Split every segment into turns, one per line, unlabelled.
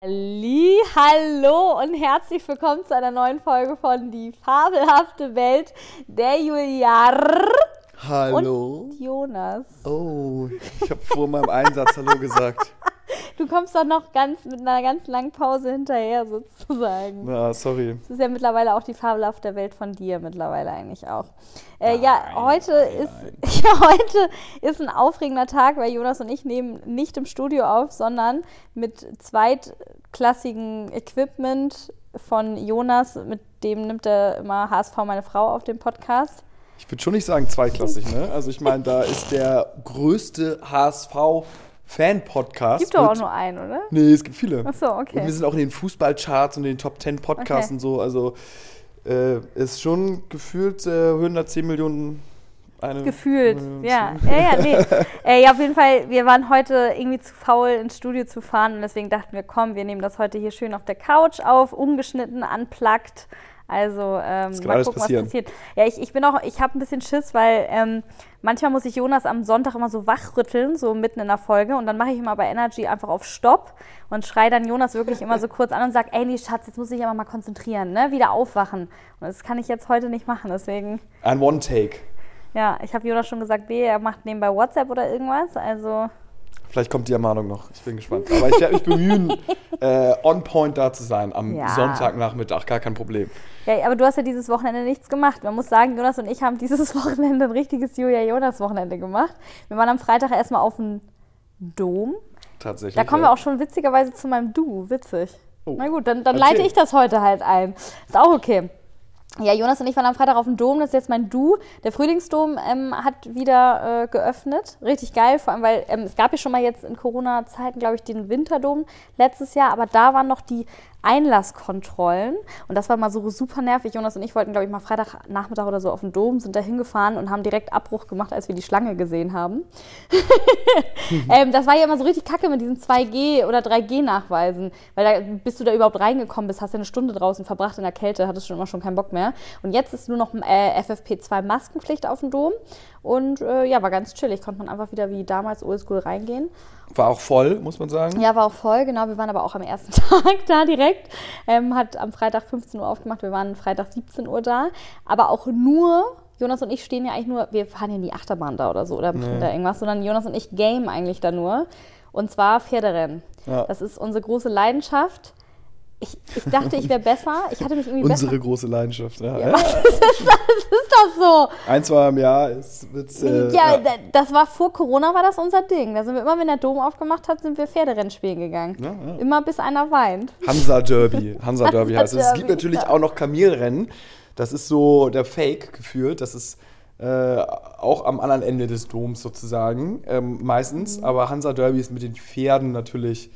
Hallo und herzlich willkommen zu einer neuen Folge von Die fabelhafte Welt der Juliar
Hallo.
und Jonas.
Oh, ich habe vor meinem Einsatz Hallo gesagt.
Du kommst doch noch ganz mit einer ganz langen Pause hinterher sozusagen.
Ja, sorry.
Das ist ja mittlerweile auch die fabelhafte Welt von dir mittlerweile eigentlich auch. Äh, ja,
Nein,
heute
nein,
ist ja, heute ist ein aufregender Tag, weil Jonas und ich nehmen nicht im Studio auf, sondern mit zweitklassigem Equipment von Jonas, mit dem nimmt er immer HSV meine Frau auf dem Podcast.
Ich würde schon nicht sagen zweiklassig, ne? Also ich meine, da ist der größte HSV-Fan-Podcast.
Gibt doch auch nur einen, oder?
Nee, es gibt viele.
Ach so, okay.
Und wir sind auch in den Fußballcharts und in den Top 10 Podcasts
Okay.
und so. Also äh, ist schon gefühlt äh, 110 Millionen eine.
Gefühlt, ja. Ja, ja, nee. äh, ja, auf jeden Fall, wir waren heute irgendwie zu faul, ins Studio zu fahren und deswegen dachten wir, komm, wir nehmen das heute hier schön auf der Couch auf, ungeschnitten, unplugged. Also ähm, mal gucken,
passieren.
was passiert. Ja, ich, ich bin auch, ich habe ein bisschen Schiss, weil ähm, manchmal muss ich Jonas am Sonntag immer so wachrütteln, so mitten in der Folge und dann mache ich immer bei Energy einfach auf Stopp und schreie dann Jonas wirklich immer so kurz an und sage, ey, nee, Schatz, jetzt muss ich aber mal konzentrieren, ne? Wieder aufwachen. Und das kann ich jetzt heute nicht machen, deswegen...
Ein One-Take.
Ja, ich habe Jonas schon gesagt, B, er macht nebenbei WhatsApp oder irgendwas. Also,
Vielleicht kommt die Ermahnung noch. Ich bin gespannt. Aber ich werde mich bemühen, äh, on point da zu sein am
Ja.
Sonntagnachmittag. Gar kein Problem.
ja, aber du hast ja dieses Wochenende nichts gemacht. Man muss sagen, Jonas und ich haben dieses Wochenende ein richtiges Julia-Jonas-Wochenende gemacht. Wir waren am Freitag erstmal auf dem Dom.
Tatsächlich.
Da kommen
ja.
wir auch schon witzigerweise zu meinem Du. Witzig.
Oh.
Na gut, dann, dann leite ich das heute halt ein. Ist auch okay. Ja, Jonas und ich waren am Freitag auf dem Dom, das ist jetzt mein Du. Der Frühlingsdom ähm, hat wieder äh, geöffnet. Richtig geil, vor allem, weil ähm, es gab ja schon mal jetzt in Corona-Zeiten, glaube ich, den Winterdom letztes Jahr, aber da waren noch die Einlasskontrollen und das war mal so super nervig. Jonas und ich wollten, glaube ich, mal Freitagnachmittag oder so auf den Dom, sind da hingefahren und haben direkt Abbruch gemacht, als wir die Schlange gesehen haben. ähm, das war ja immer so richtig kacke mit diesen 2G- oder 3G-Nachweisen, weil da, bis du da überhaupt reingekommen bist, hast du eine Stunde draußen verbracht in der Kälte, hattest schon immer schon keinen Bock mehr. Und jetzt ist nur noch äh, FFP2-Maskenpflicht auf dem Dom und äh, ja, war ganz chillig, konnte man einfach wieder wie damals oldschool reingehen.
War auch voll, muss man sagen.
Ja, war auch voll, genau. Wir waren aber auch am ersten Tag da direkt. Ähm, hat am Freitag 15 Uhr aufgemacht, wir waren Freitag 17 Uhr da. Aber auch nur, Jonas und ich stehen ja eigentlich nur, wir fahren ja in die Achterbahn da oder so oder machen da irgendwas, sondern Jonas und ich game eigentlich da nur. Und zwar Pferderennen.
Ja.
Das ist unsere große Leidenschaft. Ich, ich dachte, ich wäre besser. Ich hatte mich irgendwie
Unsere
besser.
große Leidenschaft. Ja.
Was ist das? Ist das so?
Ein, zwei im Jahr ist, wird's, äh,
ja,
ja.
da- das war vor Corona, war das unser Ding. Da sind wir immer, wenn der Dom aufgemacht hat, sind wir Pferderennen spielen gegangen.
Ja, ja.
Immer bis einer weint.
Hansa Derby. Hansa Derby heißt es. Es gibt natürlich
ja.
auch noch Kamelrennen. Das ist so der Fake gefühlt. Das ist äh, auch am anderen Ende des Doms sozusagen ähm, meistens.
Mhm.
Aber Hansa Derby ist mit den Pferden natürlich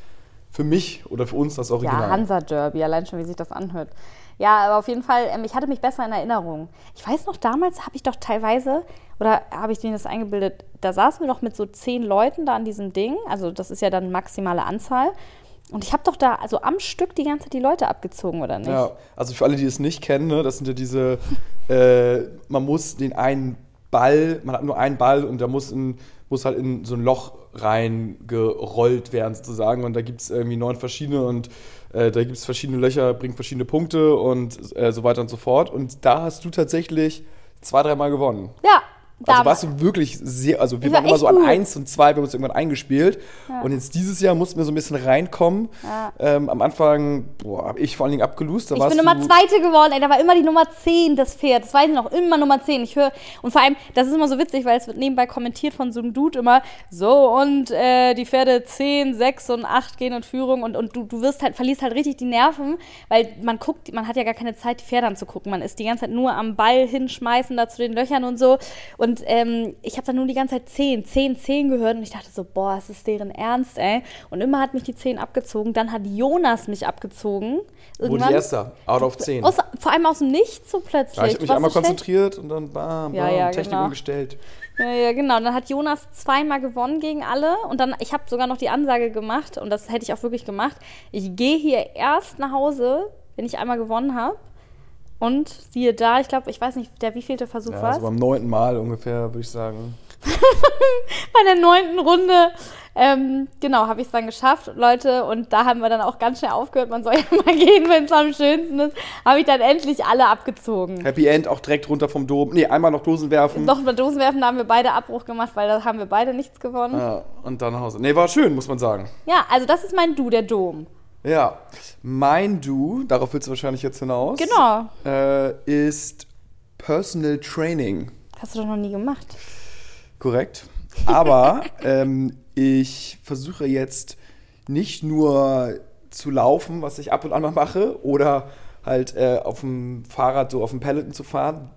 für mich oder für uns das Original.
Ja, Hansa Derby, allein schon, wie sich das anhört. Ja, aber auf jeden Fall, ähm, ich hatte mich besser in Erinnerung. Ich weiß noch, damals habe ich doch teilweise, oder habe ich mir das eingebildet, da saßen wir doch mit so zehn Leuten da an diesem Ding. Also, das ist ja dann maximale Anzahl. Und ich habe doch da also am Stück die ganze Zeit die Leute abgezogen, oder nicht?
Ja, also für alle, die es nicht kennen, ne, das sind ja diese, äh, man muss den einen Ball, man hat nur einen Ball und der muss, in, muss halt in so ein Loch reingerollt werden sozusagen. Und da gibt es irgendwie neun verschiedene und äh, da gibt es verschiedene Löcher, bringt verschiedene Punkte und äh, so weiter und so fort. Und da hast du tatsächlich zwei, dreimal gewonnen.
Ja,
Also warst du wirklich sehr, also wir
war
waren immer so an
gut.
eins und zwei, wir haben uns irgendwann eingespielt. Und jetzt dieses Jahr mussten wir so ein bisschen reinkommen.
Ja.
Ähm, am Anfang, boah, habe ich vor allen Dingen abgelust. Da
Ich bin Nummer Zweite geworden, ey, da war immer die Nummer 10, das Pferd. Das weiß ich noch, immer Nummer 10. Ich höre, und vor allem, das ist immer so witzig, weil es wird nebenbei kommentiert von so einem Dude immer, so, und äh, die Pferde 10, 6 und 8 gehen in Führung und, und du, du wirst halt, verlierst halt richtig die Nerven, weil man guckt, man hat ja gar keine Zeit, die Pferde anzugucken. Man ist die ganze Zeit nur am Ball hinschmeißen, da zu den Löchern und so. Und ähm, ich habe dann nur die ganze Zeit 10, 10, 10 gehört und ich dachte so, boah, es ist deren Ernst, ey. Und immer hat mich die 10 abgezogen, dann hat Jonas mich abgezogen.
wurde ich erster, out of 10.
Aus, vor allem aus dem Nichts so plötzlich.
Ja, ich habe mich einmal
schlecht?
konzentriert und dann bam, bam,
Ja, ja,
Technik
genau.
umgestellt.
Ja, ja, genau. Und dann hat Jonas zweimal gewonnen gegen alle. Und dann, ich habe sogar noch die Ansage gemacht, und das hätte ich auch wirklich gemacht. Ich gehe hier erst nach Hause, wenn ich einmal gewonnen habe. Und siehe da, ich glaube, ich weiß nicht, der wievielte Versuch
Ja,
war
so beim neunten Mal ungefähr, würde ich sagen.
Bei der neunten Runde, ähm, genau, habe ich es dann geschafft, Leute. Und da haben wir dann auch ganz schnell aufgehört. Man soll ja mal gehen, wenn es am schönsten ist. Habe ich dann endlich alle abgezogen.
Happy End auch direkt runter vom Dom. Nee, einmal noch Dosen werfen.
Noch bei Dosenwerfen da haben wir beide Abbruch gemacht, weil da haben wir beide nichts gewonnen. Ja,
Ja, und dann nach Hause. Nee, war schön, muss man sagen.
also das ist mein Du, der Dom.
Ja. Mein Du, darauf willst du wahrscheinlich jetzt hinaus.
Genau.
Äh, ist Personal Training.
Hast du doch noch nie gemacht.
Korrekt. Aber ähm, ich versuche jetzt nicht nur zu laufen, was ich ab und an mal mache, oder halt äh, auf dem Fahrrad so auf dem Peloton zu fahren.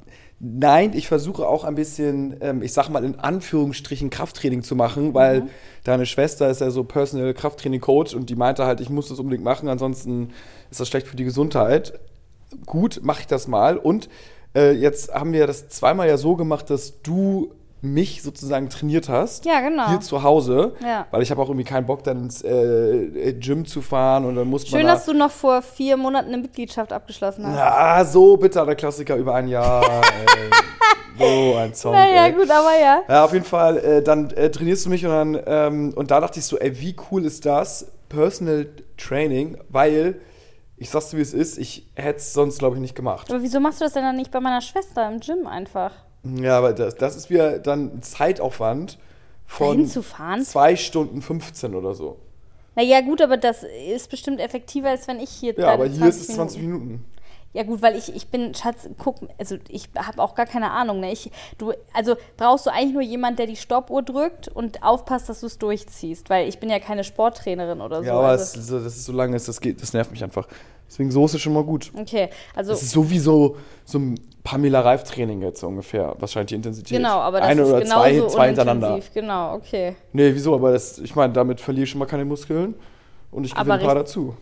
Nein, ich versuche auch ein bisschen, ähm, ich sag mal in Anführungsstrichen Krafttraining zu machen, weil deine Schwester ist ja so Personal Krafttraining Coach und die meinte halt, ich muss das unbedingt machen, ansonsten ist das schlecht für die Gesundheit. Gut, mache ich das mal. Und äh, jetzt haben wir das zweimal ja so gemacht, dass du mich sozusagen trainiert hast.
Ja, genau.
Hier zu Hause.
Ja.
Weil ich habe auch irgendwie keinen Bock, dann ins äh, Gym zu fahren und dann muss man.
Schön,
da-
dass du noch vor vier Monaten eine Mitgliedschaft abgeschlossen hast.
Ah, so bitter, der Klassiker über ein Jahr. So ein Song.
naja,
ey.
gut, aber ja.
Ja, auf jeden Fall, äh, dann äh, trainierst du mich und dann, ähm, und da dachte ich so, ey, wie cool ist das? Personal Training, weil, ich sag's dir, wie es ist, ich hätte es sonst, glaube ich, nicht gemacht.
Aber wieso machst du das denn dann nicht bei meiner Schwester im Gym einfach?
Ja, aber das, das ist wieder dann ein Zeitaufwand von zwei Stunden 15 oder so.
Naja, gut, aber das ist bestimmt effektiver, als wenn ich hier
Ja, aber hier ist es 20 Minuten.
Ja gut, weil ich, ich bin, Schatz, guck, also ich habe auch gar keine Ahnung. Ne? Ich, du, also brauchst du eigentlich nur jemand, der die Stoppuhr drückt und aufpasst, dass du es durchziehst, weil ich bin ja keine Sporttrainerin oder so.
Ja, aber
also,
es, so- das ist so lange, das geht, das nervt mich einfach. Deswegen so ist es schon mal gut.
okay, also
Das ist sowieso so ein Pamela Reif Training jetzt so ungefähr. Wahrscheinlich die Intensität.
genau, aber das
Eine
ist
oder
genauso
zwei, zwei hintereinander.
Genau, okay.
Nee, wieso? Aber das, ich meine, damit verliere ich schon mal keine Muskeln und ich gewinne ein paar dazu.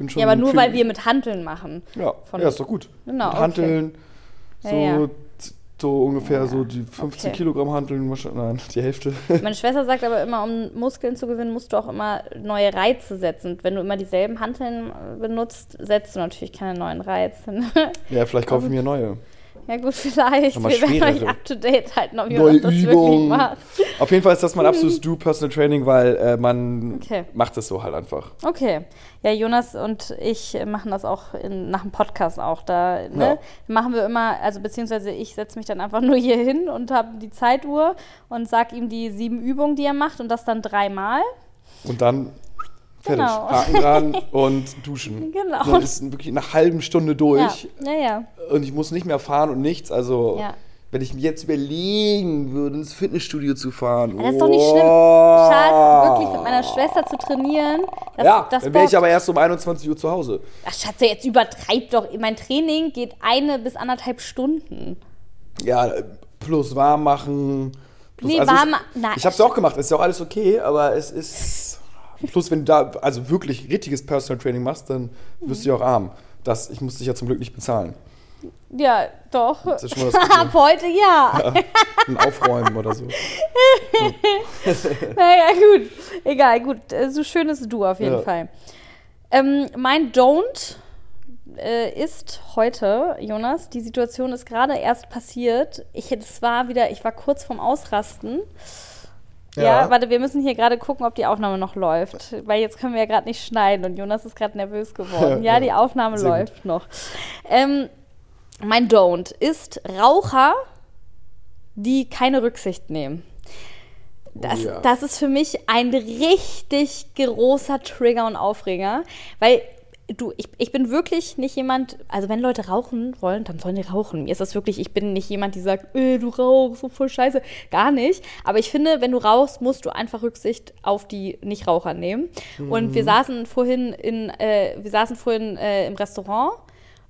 Bin schon
Ja, aber nur weil wir mit Hanteln machen.
Ja,
von-
ja, ist doch gut.
Genau,
Mit
okay.
Hanteln, so,
Ja, ja.
so ungefähr so die 15
okay.
Kilogramm Hanteln, wahrscheinlich- nein, die Hälfte.
Meine Schwester sagt aber immer, um Muskeln zu gewinnen, musst du auch immer neue Reize setzen. Und wenn du immer dieselben Hanteln äh, benutzt, setzt du natürlich keine neuen Reize.
ja, vielleicht kaufe ich mir neue.
Ja gut, vielleicht. Wir werden euch up to date halten, ob
Neue
Jonas das wirklich
Übungen.
macht.
Auf jeden Fall ist das mein absolutes Do Personal Training, weil äh, man
Okay.
macht es so halt einfach.
Okay. Ja, Jonas und ich machen das auch in, nach dem Podcast auch. Da ne,
Ja.
machen wir immer, also beziehungsweise ich setze mich dann einfach nur hier hin und habe die Zeituhr und sag ihm die sieben Übungen, die er macht und das dann dreimal.
Und dann fertig.
Genau.
Haken dran und duschen.
Genau.
Dann ist wirklich einer halben Stunde durch.
Ja, ja.
Und ich muss nicht mehr fahren und nichts. Also, wenn ich mir jetzt überlegen würde, ins Fitnessstudio zu fahren.
Das ist doch nicht schlimm. Schatz, wirklich mit meiner Schwester zu trainieren. Das,
ja,
das
dann wäre ich aber erst um 21 Uhr zu Hause.
Ach, Schatz, jetzt übertreib doch. Mein Training geht eine bis anderthalb Stunden.
Ja, plus warm machen. Plus,
Nee,
also
warm-
es-
nein.
Ich habe es auch gemacht, ist ja auch alles okay, aber es ist. Plus, wenn du da also wirklich richtiges Personal Training machst, dann wirst du ja auch arm. Das, ich muss dich ja zum Glück nicht bezahlen.
Ja, doch.
Das ist schon mal das Gute.
Ab heute ja.
Ein Aufräumen oder so.
Naja, gut. Egal, gut. Äh, So schön ist du auf jeden
Ja.
Fall. Ähm, mein Don't äh, ist heute, Jonas, die Situation ist gerade erst passiert. Ich es war wieder, ich war kurz vorm Ausrasten. Ja.
Ja.
warte, wir müssen hier gerade gucken, ob die Aufnahme noch läuft. Weil jetzt können wir ja gerade nicht schneiden und Jonas ist gerade nervös geworden. Ja,
Ja,
die Aufnahme
sehr gut.
läuft noch. Ähm, mein Don't ist Raucher, die keine Rücksicht nehmen. Das,
Oh ja.
das ist für mich ein richtig großer Trigger und Aufreger, weil du, ich, ich bin wirklich nicht jemand, also wenn Leute rauchen wollen, dann sollen die rauchen. Mir ist das wirklich, ich bin nicht jemand, die sagt, äh, du rauchst, so voll scheiße. Gar nicht. Aber ich finde, wenn du rauchst, musst du einfach Rücksicht auf die Nichtraucher nehmen. Und wir saßen vorhin in, äh, wir saßen vorhin äh, im Restaurant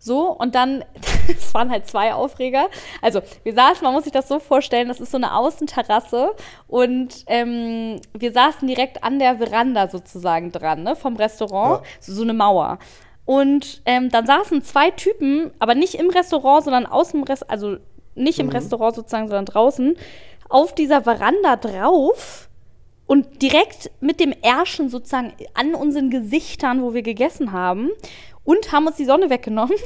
so, und dann, es waren halt zwei Aufreger. Also, wir saßen, man muss sich das so vorstellen, das ist so eine Außenterrasse und ähm, wir saßen direkt an der Veranda sozusagen dran, ne, vom Restaurant,
Ja.
so, so eine Mauer. Und ähm, dann saßen zwei Typen, aber nicht im Restaurant, sondern aus dem Restaurant, also nicht im Restaurant sozusagen, sondern draußen, auf dieser Veranda drauf und direkt mit dem Ärschen sozusagen an unseren Gesichtern, wo wir gegessen haben und haben uns die Sonne weggenommen.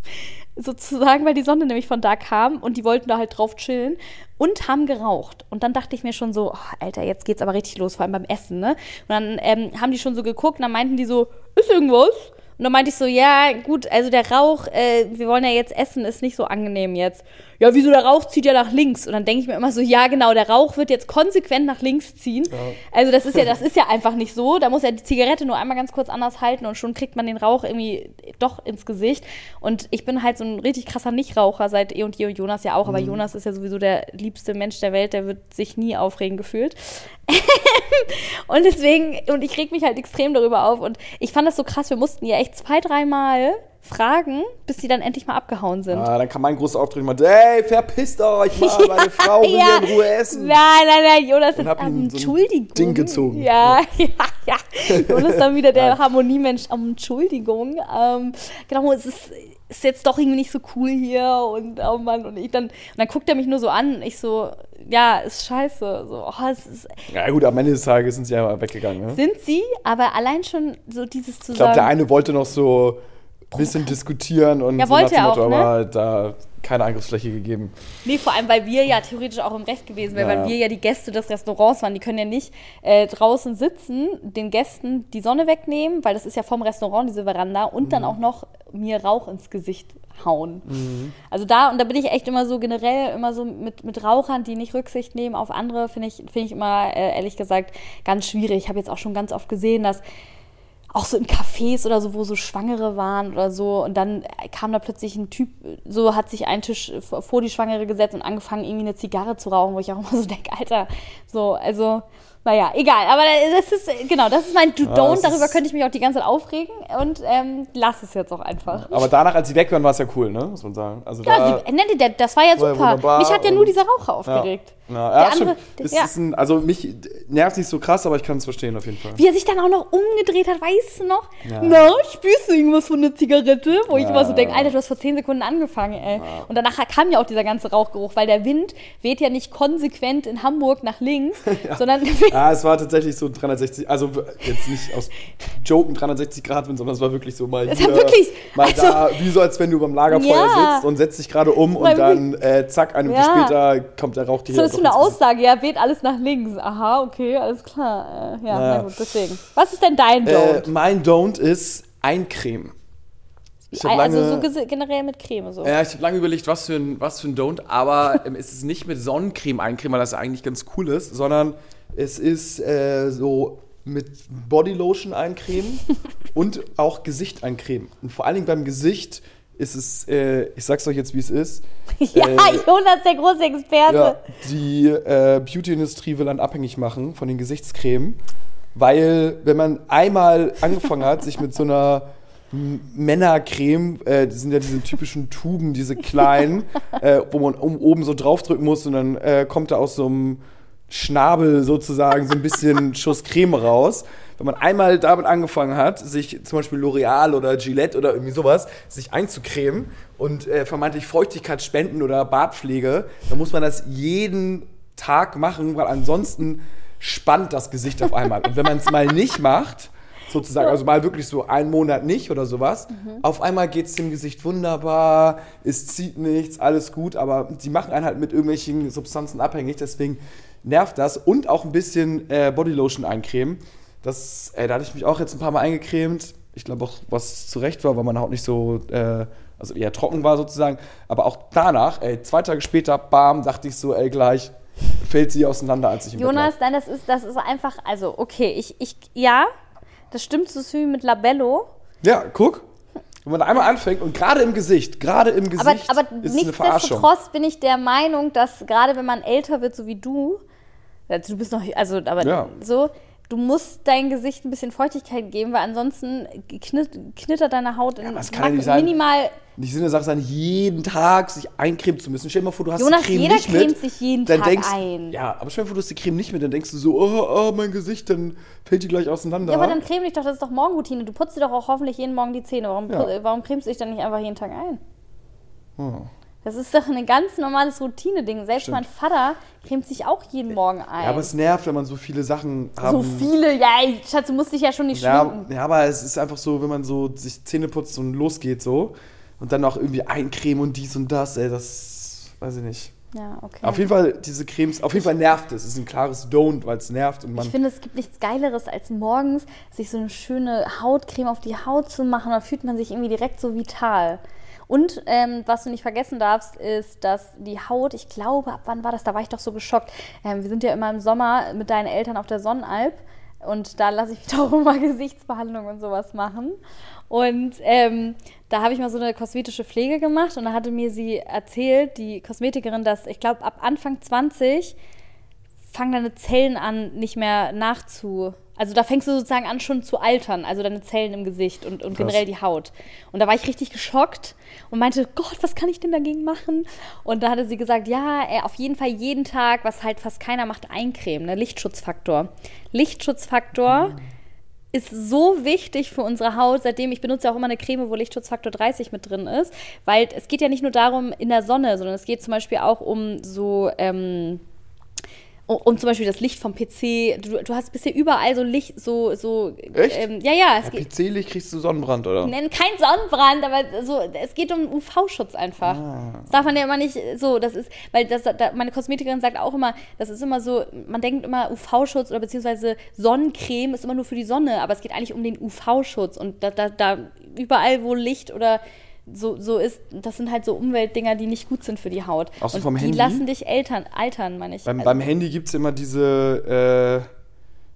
sozusagen, weil die Sonne nämlich von da kam und die wollten da halt drauf chillen und haben geraucht. Und dann dachte ich mir schon so, oh, Alter, jetzt geht's aber richtig los, vor allem beim Essen, ne? Und dann ähm, haben die schon so geguckt und dann meinten die so, ist irgendwas? Und dann meinte ich so, ja, gut, also der Rauch, äh, wir wollen ja jetzt essen, ist nicht so angenehm jetzt. Ja, wieso der Rauch zieht ja nach links? Und dann denke ich mir immer so, ja, genau, der Rauch wird jetzt konsequent nach links ziehen. Ja. Also das ist ja, das ist ja einfach nicht so. Da muss ja die Zigarette nur einmal ganz kurz anders halten und schon kriegt man den Rauch irgendwie doch ins Gesicht. Und ich bin halt so ein richtig krasser Nichtraucher seit eh und je und Jonas ja auch. Aber mhm. Jonas ist ja sowieso der liebste Mensch der Welt, der wird sich nie aufregen gefühlt. und deswegen, und ich reg mich halt extrem darüber auf. Und ich fand das so krass, wir mussten ja echt zwei, dreimal fragen, bis sie dann endlich mal abgehauen sind.
Ah, dann kam mein großer Auftritt meinte, ey, verpisst euch mal, meine Frau will ja. in Ruhe essen.
Nein, nein, nein, Jonas
und hab um, Entschuldigung. So Ding gezogen.
Ja, ja, ja. Jonas dann wieder der Harmoniemensch. Um, Entschuldigung. Ähm, genau, es ist, ist jetzt doch irgendwie nicht so cool hier und oh Mann, und ich dann, und dann guckt er mich nur so an und ich so, ja, ist scheiße. So, oh, es ist,
ja gut, am Ende des Tages sind sie ja weggegangen. Ne?
Sind sie, aber allein schon so dieses
zusammen. Ich glaube, der eine wollte noch so ein bisschen diskutieren und
ja, so wollte er auch, Motto,
ne? aber da keine Angriffsfläche gegeben.
Nee, vor allem, weil wir ja theoretisch auch im Recht gewesen wären, ja. weil wir ja die Gäste des Restaurants waren. Die können ja nicht äh, draußen sitzen, den Gästen die Sonne wegnehmen, weil das ist ja vom Restaurant, diese Veranda, und mhm. dann auch noch mir Rauch ins Gesicht hauen. Mhm. Also da, und da bin ich echt immer so generell immer so mit, mit Rauchern, die nicht Rücksicht nehmen auf andere, finde ich, find ich immer, äh, ehrlich gesagt, ganz schwierig. Ich habe jetzt auch schon ganz oft gesehen, dass auch so in Cafés oder so, wo so Schwangere waren oder so. Und dann kam da plötzlich ein Typ, so hat sich ein Tisch vor die Schwangere gesetzt und angefangen, irgendwie eine Zigarre zu rauchen, wo ich auch immer so denke, Alter, so, also naja, egal. Aber das ist, genau, das ist mein Do-Don't. Ja, Darüber könnte ich mich auch die ganze Zeit aufregen und ähm, lass es jetzt auch einfach.
Aber danach, als sie weg waren, war es ja cool, ne? Muss man sagen. Also ja,
da, sie, das war ja super. War mich hat ja nur dieser Rauch aufgeregt.
Ja, ja, ja. Ein, also mich nervt nicht so krass, aber ich kann es verstehen auf jeden Fall.
Wie er sich dann auch noch umgedreht hat, weißt du noch? Ja. Na, spürst du irgendwas von der Zigarette? Wo ich immer so denke, Alter, du hast vor 10 Sekunden angefangen, ey. Und danach kam ja auch dieser ganze Rauchgeruch, weil der Wind weht ja nicht konsequent in Hamburg nach links, sondern...
ja, es war tatsächlich so 360, also jetzt nicht aus Joken 360 Grad Wind, sondern es war wirklich so mal
hier, wirklich,
mal also, da, wie so als wenn du beim Lagerfeuer sitzt und setzt dich gerade um und dann äh, zack, eine Minute später kommt der Rauch dir
so so eine Aussage, ja, weht alles nach links. Aha, okay, alles klar. Äh, ja, naja. na gut, deswegen. Was ist denn dein äh, Don't?
Äh, mein Don't ist Eincreme.
Ich lange, also so generell mit Creme so.
Ja, ich habe lange überlegt, was für ein, was für ein Don't, aber ähm, es ist nicht mit Sonnencreme eincremen, weil das eigentlich ganz cool ist, sondern es ist äh, so mit Bodylotion eincremen und auch Gesicht eincremen. Und vor allen Dingen beim Gesicht ist es, äh, ich sag's euch jetzt, wie es ist.
ja, äh, Jonas, der große Experte. Ja,
die äh, Beauty-Industrie will einen abhängig machen von den Gesichtscremen, weil wenn man einmal angefangen hat, sich mit so einer Männercreme, äh, sind ja diese typischen Tuben, diese kleinen, äh, wo man um, oben so draufdrücken muss und dann äh, kommt da aus so einem Schnabel sozusagen so ein bisschen Schuss Creme raus wenn man einmal damit angefangen hat, sich zum Beispiel L'Oreal oder Gillette oder irgendwie sowas, sich einzucremen und äh, vermeintlich Feuchtigkeit spenden oder Bartpflege, dann muss man das jeden Tag machen, weil ansonsten spannt das Gesicht auf einmal. Und wenn man es mal nicht macht, sozusagen, also mal wirklich so einen Monat nicht oder sowas. Mhm. Auf einmal geht es dem Gesicht wunderbar, es zieht nichts, alles gut, aber die machen einen halt mit irgendwelchen Substanzen abhängig, deswegen nervt das und auch ein bisschen äh, Bodylotion eincremen. Das, ey, da hatte ich mich auch jetzt ein paar Mal eingecremt. Ich glaube auch, was zurecht war, weil meine Haut nicht so, äh, also eher trocken war sozusagen. Aber auch danach, ey, zwei Tage später, bam, dachte ich so, ey, gleich fällt sie auseinander, als ich im
Jonas, nein, das ist, das ist einfach, also, okay, ich, ich, ja, das stimmt so wie mit Labello.
Ja, guck. Wenn man einmal anfängt und gerade im Gesicht, gerade im Gesicht
aber, aber ist. Nichtsdestotrotz bin ich der Meinung, dass gerade wenn man älter wird, so wie du, also du bist noch, also aber ja. so, du musst dein Gesicht ein bisschen Feuchtigkeit geben, weil ansonsten knittert deine Haut
ja, das kann ja nicht sein,
minimal.
Nicht Sinne Sache sein, jeden Tag sich eincremen zu müssen. Stell dir mal vor, du hast
Jonas,
die Creme
jeder
nicht
cremt
mit.
sich jeden Tag
denkst,
ein.
Ja, aber stell dir mal vor, du hast die Creme nicht mit, dann denkst du so, oh, oh mein Gesicht, dann fällt die gleich auseinander.
Ja, aber dann creme dich doch, das ist doch Morgenroutine. Du putzt dir doch auch hoffentlich jeden Morgen die Zähne. Warum, ja. warum cremst du dich dann nicht einfach jeden Tag ein? Oh. Das ist doch ein ganz normales Routine-Ding. Selbst Stimmt. mein Vater cremt sich auch jeden Morgen ein.
Ja, aber es nervt, wenn man so viele Sachen hat.
So viele? Ja, Schatz, du musst dich ja schon nicht
ja, Ja, aber es ist einfach so, wenn man so sich Zähne putzt und losgeht so, und dann noch irgendwie Eincreme und dies und das, ey, das weiß ich nicht.
Ja, okay.
Auf jeden Fall, diese Cremes, auf jeden Fall nervt es. Es ist ein klares Don't, weil es nervt und man.
Ich finde, es gibt nichts Geileres, als morgens sich so eine schöne Hautcreme auf die Haut zu machen. Da fühlt man sich irgendwie direkt so vital. Und ähm, was du nicht vergessen darfst, ist, dass die Haut, ich glaube, ab wann war das? Da war ich doch so geschockt. Ähm, wir sind ja immer im Sommer mit deinen Eltern auf der Sonnenalp und da lasse ich mich doch immer Gesichtsbehandlung und sowas machen. Und ähm, da habe ich mal so eine kosmetische Pflege gemacht und da hatte mir sie erzählt, die Kosmetikerin, dass ich glaube, ab Anfang 20 fangen deine Zellen an, nicht mehr nachzu. Also da fängst du sozusagen an, schon zu altern, also deine Zellen im Gesicht und, und generell die Haut. Und da war ich richtig geschockt und meinte, Gott, was kann ich denn dagegen machen? Und da hatte sie gesagt, ja, äh, auf jeden Fall jeden Tag, was halt fast keiner macht, eincremen, ne? Lichtschutzfaktor. Lichtschutzfaktor ist so wichtig für unsere Haut, seitdem ich benutze auch immer eine Creme, wo Lichtschutzfaktor 30 mit drin ist, weil es geht ja nicht nur darum in der Sonne, sondern es geht zum Beispiel auch um so ähm, um zum Beispiel das Licht vom PC. Du, du hast bisher überall so Licht, so so
Echt?
Ähm, ja ja, es
Ja, PC-Licht kriegst du Sonnenbrand, oder?
Nein, kein Sonnenbrand, aber so, es geht um UV-Schutz einfach.
Ah.
Das darf man ja immer nicht so, das ist, weil das, da, meine Kosmetikerin sagt auch immer, das ist immer so, man denkt immer UV-Schutz oder beziehungsweise Sonnencreme ist immer nur für die Sonne, aber es geht eigentlich um den UV-Schutz und da, da, da überall, wo Licht oder so, so ist, das sind halt so Umweltdinger, die nicht gut sind für die Haut.
Auch so
und
vom
die
Handy?
lassen dich altern, altern, meine ich.
Beim,
Also-
beim Handy gibt es immer diese, äh,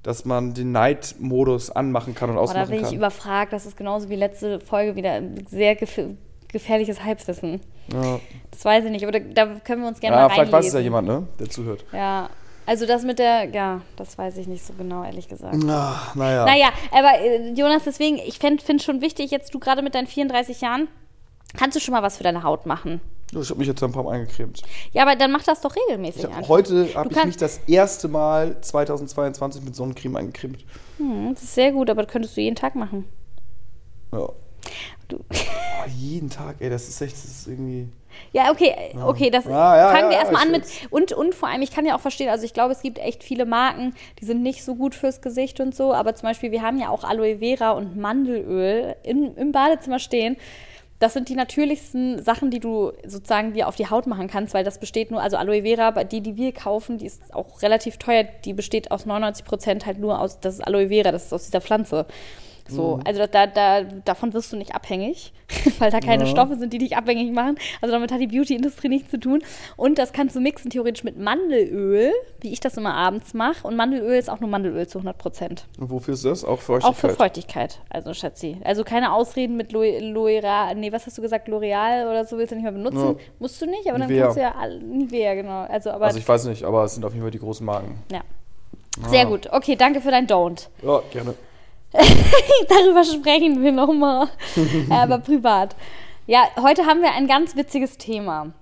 dass man den Night-Modus anmachen kann und
Boah, da
ausmachen
bin ich
kann.
überfragt, das ist genauso wie letzte Folge wieder ein sehr gef gefährliches Halbwissen.
ja,
Das weiß ich nicht, aber da, da können wir uns gerne
ja
mal
vielleicht weiß es ja jemand, ne? Der zuhört.
Ja, also das mit der, ja, das weiß ich nicht so genau, ehrlich gesagt.
Ach, naja.
Naja, aber äh, Jonas, deswegen, ich finde es schon wichtig, jetzt du gerade mit deinen 34 Jahren, kannst du schon mal was für deine Haut machen?
Ich habe mich jetzt ein paar Mal eingecremt.
Ja, aber dann mach das doch regelmäßig
hab, heute habe ich mich das erste Mal 2022 mit Sonnencreme eingecremt.
Hm, das ist sehr gut, aber das könntest du jeden Tag machen.
Ja.
Du.
Oh, jeden Tag, ey, das ist echt, das ist irgendwie.
Ja, okay, äh, okay, das
Ja, ja,
fangen wir
ja,
erstmal an mit und und vor allem, ich kann ja auch verstehen, also ich glaube, es gibt echt viele Marken, die sind nicht so gut fürs Gesicht und so, aber zum Beispiel, wir haben ja auch Aloe Vera und Mandelöl in, im Badezimmer stehen. Das sind die natürlichsten Sachen, die du sozusagen dir auf die Haut machen kannst, weil das besteht nur, also Aloe Vera, die, die wir kaufen, die ist auch relativ teuer, die besteht aus 99 Prozent halt nur aus, das ist Aloe Vera, das ist aus dieser Pflanze. So,
Mhm.
also da, da, davon wirst du nicht abhängig, weil da keine
Ja.
Stoffe sind, die dich abhängig machen. Also damit hat die Beauty-Industrie nichts zu tun. Und das kannst du mixen theoretisch mit Mandelöl, wie ich das immer abends mache. Und Mandelöl ist auch nur Mandelöl zu 100 Prozent.
Und wofür ist das? Auch für
Auch für
Feuchtigkeit?
Feuchtigkeit, also Schatzi. Also keine Ausreden mit L'Oreal, nee, was hast du gesagt, L'Oreal oder so willst du nicht mehr benutzen?
Ja.
Musst du nicht, aber dann
Nivea.
kannst du ja, Nivea, genau. Also, aber,
Also ich weiß nicht, aber es sind auf jeden Fall die großen Marken.
ja. Sehr
Ah.
gut. Okay, danke für dein Don't.
Ja, gerne.
Darüber sprechen wir nochmal. Aber privat. Ja, heute haben wir ein ganz witziges Thema.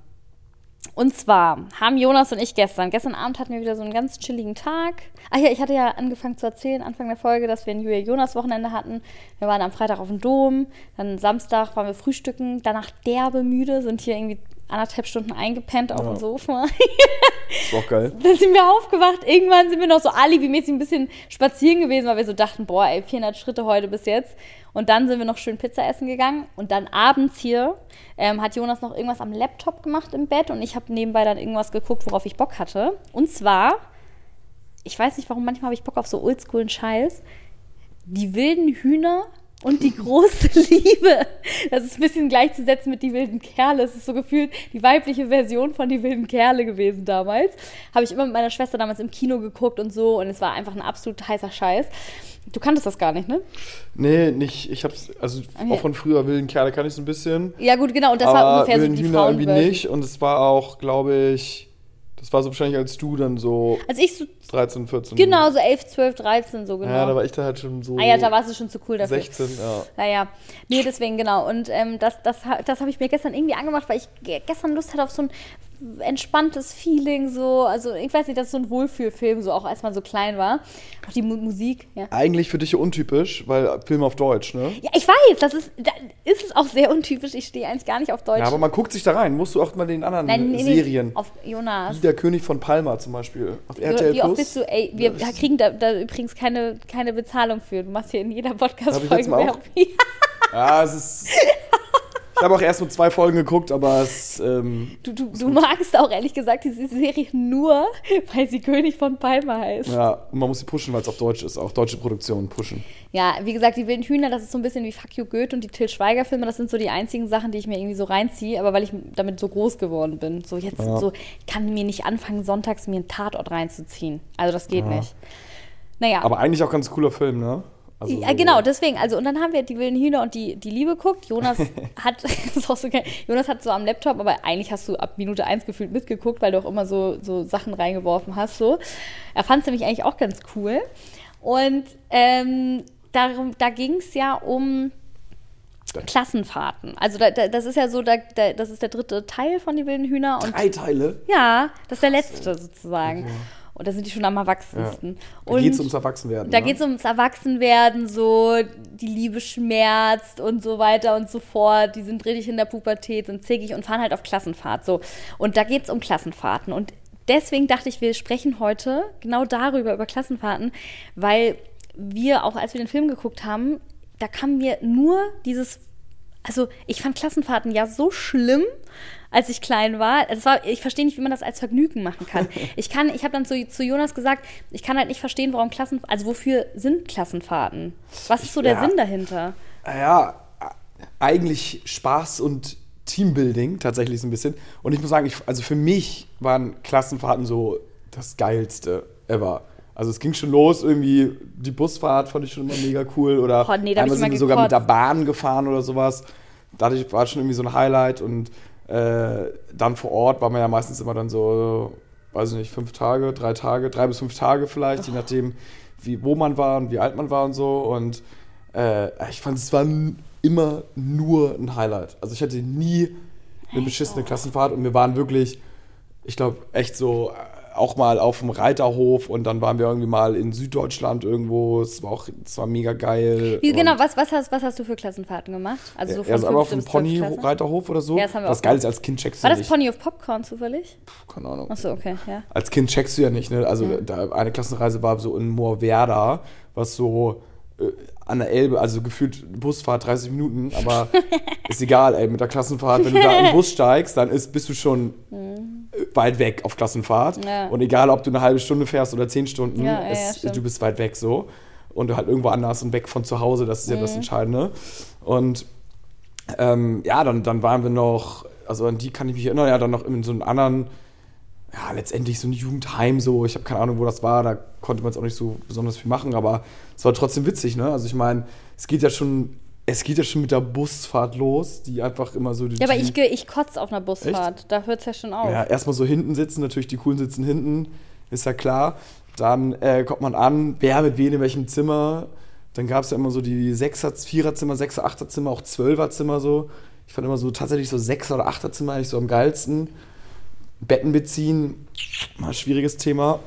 Und zwar haben Jonas und ich gestern, gestern Abend hatten wir wieder so einen ganz chilligen Tag. Ach ja, ich hatte ja angefangen zu erzählen, Anfang der Folge, dass wir ein Julia Jonas Wochenende hatten. Wir waren am Freitag auf dem Dom, dann Samstag waren wir frühstücken, danach derbe müde, sind hier irgendwie anderthalb Stunden eingepennt auf
Ja.
dem Sofa.
Ist auch geil.
Dann sind wir aufgewacht. Irgendwann sind wir noch so alibimäßig ein bisschen spazieren gewesen, weil wir so dachten, boah, ey, 400 Schritte heute bis jetzt. Und dann sind wir noch schön Pizza essen gegangen. Und dann abends hier ähm, hat Jonas noch irgendwas am Laptop gemacht im Bett. Und ich habe nebenbei dann irgendwas geguckt, worauf ich Bock hatte. Und zwar, ich weiß nicht warum, manchmal habe ich Bock auf so oldschoolen Scheiß. Die wilden Hühner und die große Liebe. Das ist ein bisschen gleichzusetzen mit die wilden Kerle. Es ist so gefühlt die weibliche Version von die wilden Kerle gewesen damals. Habe ich immer mit meiner Schwester damals im Kino geguckt und so und es war einfach ein absolut heißer Scheiß. Du kanntest das gar nicht, ne?
Nee, nicht. Ich hab's, also
Okay.
auch von früher wilden Kerle kann ich so ein bisschen.
Ja gut, genau. Und das war ungefähr so die
Hühner irgendwie nicht. Und es war auch, glaube ich, das war so wahrscheinlich als du dann so
Als ich so,
13, 14.
genau, so 11, 12, 13 so genau.
Ja, da war ich da halt schon so
ah ja, da warst du schon zu cool dafür.
16, ja.
Naja, nee, deswegen genau. Und ähm, das, das, das habe ich mir gestern irgendwie angemacht, weil ich ge- gestern Lust hatte auf so ein entspanntes Feeling, so. Also, ich weiß nicht, das ist so ein Wohlfühlfilm, so auch als man so klein war. Auch die Mu Musik, ja.
Eigentlich für dich ja untypisch, weil Film auf Deutsch, ne?
Ja, ich weiß, das ist, da ist es auch sehr untypisch. Ich stehe eigentlich gar nicht auf Deutsch.
Ja, aber man guckt sich da rein. Musst du auch mal den anderen
Nein, nee, nee,
Serien.
Auf Jonas.
Wie der König von Palma zum Beispiel. Auf RTL
wie oft bist du, ey, wir
Das-
kriegen da, da übrigens keine, keine Bezahlung für. Du machst hier in jeder Podcast-Folge? Werbung.
Ja, es ist. Ich habe auch erst nur zwei Folgen geguckt, aber es. Ähm,
Du, du, du magst auch ehrlich gesagt diese Serie nur, weil sie König von Palma heißt.
ja, und man muss sie pushen, weil es auf Deutsch ist. Auch deutsche Produktionen pushen.
Ja, wie gesagt, die wilden Hühner, das ist so ein bisschen wie Fuck You Goethe und die Till Schweiger Filme, das sind so die einzigen Sachen, die ich mir irgendwie so reinziehe, aber weil ich damit so groß geworden bin. So jetzt
Ja.
so, ich kann mir nicht anfangen, sonntags mir einen Tatort reinzuziehen. Also das geht
Ja.
nicht. Naja.
Aber eigentlich auch ganz cooler Film, ne? Also
ja,
so-
genau, deswegen. Also, und dann haben wir die wilden Hühner und die, die Liebe geguckt. Jonas hat, ist auch so geil. Jonas hat so am Laptop, aber eigentlich hast du ab Minute 1 gefühlt mitgeguckt, weil du auch immer so, so Sachen reingeworfen hast. So. Er fand es nämlich eigentlich auch ganz cool. Und ähm, darum, da ging es ja um Klassenfahrten. Also da, da, das ist ja so, da, da, das ist der dritte Teil von die wilden Hühner. Und
Drei Teile.
ja, das ist der letzte sozusagen. Und da sind die schon am
Ja.
erwachsensten.
Da
Und
geht es ums Erwachsenwerden.
da
ne?
geht es ums Erwachsenwerden, so die Liebe schmerzt und so weiter und so fort. Die sind richtig in der Pubertät, sind zickig und fahren halt auf Klassenfahrt. So. Und da geht es um Klassenfahrten. Und deswegen dachte ich, wir sprechen heute genau darüber, über Klassenfahrten, weil wir, auch als wir den Film geguckt haben, da kam mir nur dieses also ich fand Klassenfahrten ja so schlimm, als ich klein war. Es war ich verstehe nicht, wie man das als Vergnügen machen kann. Ich kann, ich habe dann zu, zu Jonas gesagt, ich kann halt nicht verstehen, warum Klassen, also wofür sind Klassenfahrten? Was ist so der
Ja.
Sinn dahinter?
Ja, eigentlich Spaß und Teambuilding tatsächlich so ein bisschen. Und ich muss sagen, ich, also für mich waren Klassenfahrten so das geilste ever. Also es ging schon los, irgendwie die Busfahrt fand ich schon immer mega cool. Oder
Oh, nee,
einmal sind wir sogar mit der. Bahn gefahren oder sowas. Dadurch war schon irgendwie so ein Highlight. Und äh, dann vor Ort war man ja meistens immer dann so, weiß ich nicht, fünf Tage, drei Tage, drei bis fünf Tage vielleicht, je nachdem, wie, wo man war und wie alt man war und so. Und äh, ich fand, es war immer nur ein Highlight. Also ich hatte nie eine beschissene Klassenfahrt und wir waren wirklich, ich glaube, echt so auch mal auf dem Reiterhof und dann waren wir irgendwie mal in Süddeutschland irgendwo. Es war auch, es war mega geil.
Wie, genau, was, was, hast, was hast du für Klassenfahrten gemacht? Also so
ja, also aber auf dem? Pony-Reiterhof oder so.
Ja, das haben wir
Was
auch
geil ist, als Kind checkst du
War das
nicht.
Pony of Popcorn zufällig?
Keine Ahnung.
Achso, okay, ja.
Als Kind checkst du ja nicht, ne? Also da, eine Klassenreise war so in Moorwerda, was so äh, an der Elbe, also gefühlt Busfahrt 30 Minuten, aber ist egal, ey, mit der Klassenfahrt, wenn du da im Bus steigst, dann ist, bist du schon äh, weit weg auf Klassenfahrt.
Ja.
Und egal, ob du eine halbe Stunde fährst oder zehn Stunden,
Ja, ja, ja,
es, du bist weit weg so. Und du halt irgendwo anders und weg von zu Hause, das ist ja
Mhm.
das Entscheidende. Und ähm, ja, dann, dann waren wir noch, also an die kann ich mich erinnern, ja, dann noch in so einem anderen, ja, letztendlich so ein Jugendheim so, ich habe keine Ahnung, wo das war, da konnte man jetzt auch nicht so besonders viel machen, aber es war trotzdem witzig, ne? Also ich meine, es geht ja schon, es geht ja schon mit der Busfahrt los, die einfach immer so die,
Ja, aber ich, ich kotze auf einer Busfahrt. Da hört es ja schon auf.
ja, erstmal so hinten sitzen, natürlich die coolen sitzen hinten, ist ja klar. Dann äh, kommt man an, wer mit wem in welchem Zimmer. Dann gab es ja immer so die Sechser, Viererzimmer, Sechser, Achterzimmer, auch Zwölferzimmer so. Ich fand immer so tatsächlich so Sechser- oder Achterzimmer eigentlich so am geilsten. Betten beziehen, mal ein schwieriges Thema.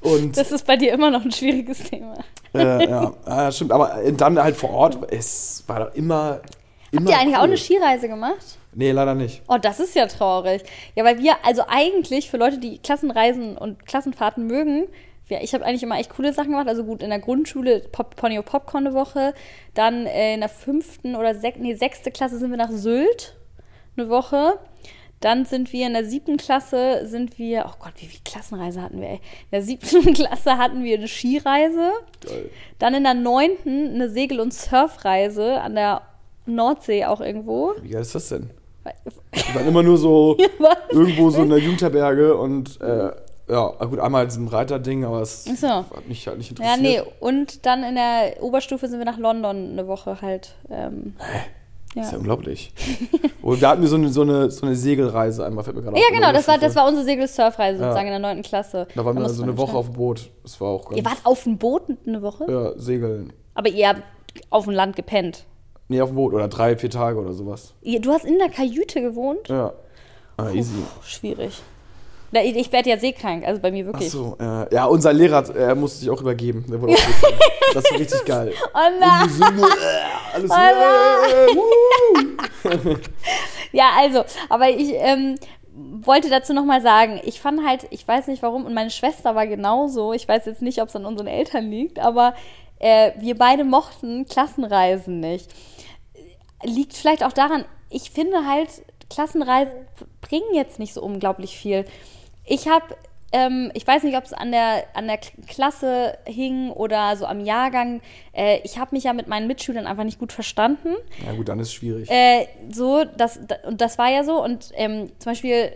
Und
Das ist bei dir immer noch ein schwieriges Thema.
äh, ja, ja, stimmt. Aber äh, dann halt vor Ort, es war doch immer. immer
Habt ihr eigentlich auch
cool.
eine Skireise gemacht?
Nee, leider nicht.
Oh, das ist ja traurig. Ja, weil wir, also eigentlich für Leute, die Klassenreisen und Klassenfahrten mögen, ja, ich habe eigentlich immer echt coole Sachen gemacht. Also gut, in der Grundschule Pop, Ponyo Popcorn eine Woche. Dann äh, in der fünften oder sech, nee, sechste Klasse sind wir nach Sylt eine Woche. Dann sind wir in der siebten Klasse, sind wir, oh Gott, wie viel Klassenreise hatten wir, ey. In der siebten Klasse hatten wir eine Skireise.
Geil.
Dann in der neunten eine Segel- und Surfreise an der Nordsee auch irgendwo.
Wie geil ist das denn? Die waren immer nur so
Was?
irgendwo so in der Jugendherberge und äh, ja, gut, einmal in diesem Reiterding, aber es
so.
hat mich halt nicht
Ja,
interessiert.
nee, und dann in der Oberstufe sind wir nach London eine Woche halt. Ähm,
Das ist ja
ja.
unglaublich. und da hatten wir so eine, so eine, so eine Segelreise einmal, fällt mir gerade
ja,
auf,
genau, das war, das war unsere Segel-Surfreise
Ja.
sozusagen in der 9. Klasse.
Da waren wir
musste
so eine
man
Woche auf dem Boot. Das war auch.
Ihr wart auf dem Boot eine Woche?
ja, segeln.
Aber ihr habt auf dem Land gepennt.
Nee, auf dem Boot oder drei, vier Tage oder sowas.
Ihr, du hast in der Kajüte gewohnt?
Ja. Ah, easy.
Puh, schwierig. Na, ich ich werde ja seekrank, also bei mir
Ach
wirklich.
so, äh, ja, unser Lehrer äh, musste sich auch übergeben. Der wurde auch. Das war richtig geil.
Oh nein!
So äh, alles
Oh
äh, wuh.
Ja, also, aber ich ähm, wollte dazu nochmal sagen, ich fand halt, ich weiß nicht warum, und meine Schwester war genauso, ich weiß jetzt nicht, ob es an unseren Eltern liegt, aber äh, wir beide mochten Klassenreisen nicht. liegt vielleicht auch daran, ich finde halt, Klassenreisen bringen jetzt nicht so unglaublich viel. Ich habe ähm, ich weiß nicht, ob es an der, an der Klasse hing oder so am Jahrgang. Äh, ich habe mich ja mit meinen Mitschülern einfach nicht gut verstanden.
Ja gut, dann ist es schwierig.
Äh, so, das, und das war ja so. Und ähm, zum Beispiel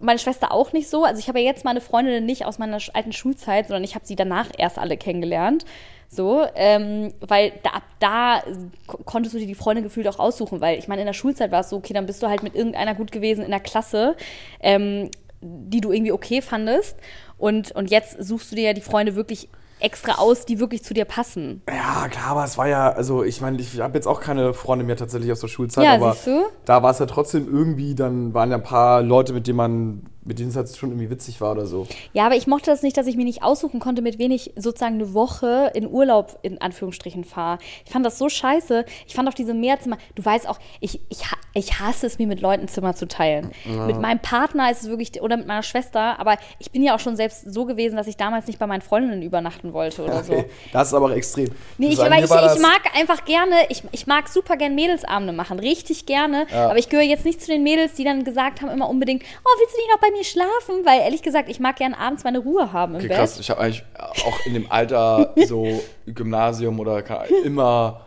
meine Schwester auch nicht so. Also ich habe ja jetzt meine Freundinnen nicht aus meiner alten Schulzeit, sondern ich habe sie danach erst alle kennengelernt. So, ähm, weil da, ab da konntest du dir die Freunde gefühlt auch aussuchen, weil ich meine, in der Schulzeit war es so, okay, dann bist du halt mit irgendeiner gut gewesen in der Klasse. Ähm, die du irgendwie okay fandest. Und, und jetzt suchst du dir ja die Freunde wirklich extra aus, die wirklich zu dir passen.
Ja, klar, aber es war ja, also ich meine, ich habe jetzt auch keine Freunde mehr tatsächlich aus der Schulzeit,
ja,
aber
siehst du?
da war es ja trotzdem irgendwie, dann waren ja ein paar Leute, mit denen man mit denen es halt schon irgendwie witzig war oder so.
Ja, aber ich mochte das nicht, dass ich mir nicht aussuchen konnte, mit wen ich sozusagen eine Woche in Urlaub in Anführungsstrichen fahre. Ich fand das so scheiße. Ich fand auch diese Mehrzimmer. Du weißt auch, ich, ich, ich hasse es, mir mit Leuten Zimmer zu teilen. Ja. Mit meinem Partner ist es wirklich, oder mit meiner Schwester, aber ich bin ja auch schon selbst so gewesen, dass ich damals nicht bei meinen Freundinnen übernachten wollte oder okay. so.
Das ist aber auch extrem.
Nee, ich, aber ich, ich mag einfach gerne, ich, ich mag super gerne Mädelsabende machen, richtig gerne. Ja. Aber ich gehöre jetzt nicht zu den Mädels, die dann gesagt haben, immer unbedingt, oh, willst du nicht noch bei mir schlafen, weil ehrlich gesagt, ich mag gern abends meine Ruhe haben im okay, Bett. Krass,
ich habe eigentlich auch in dem Alter so Gymnasium oder immer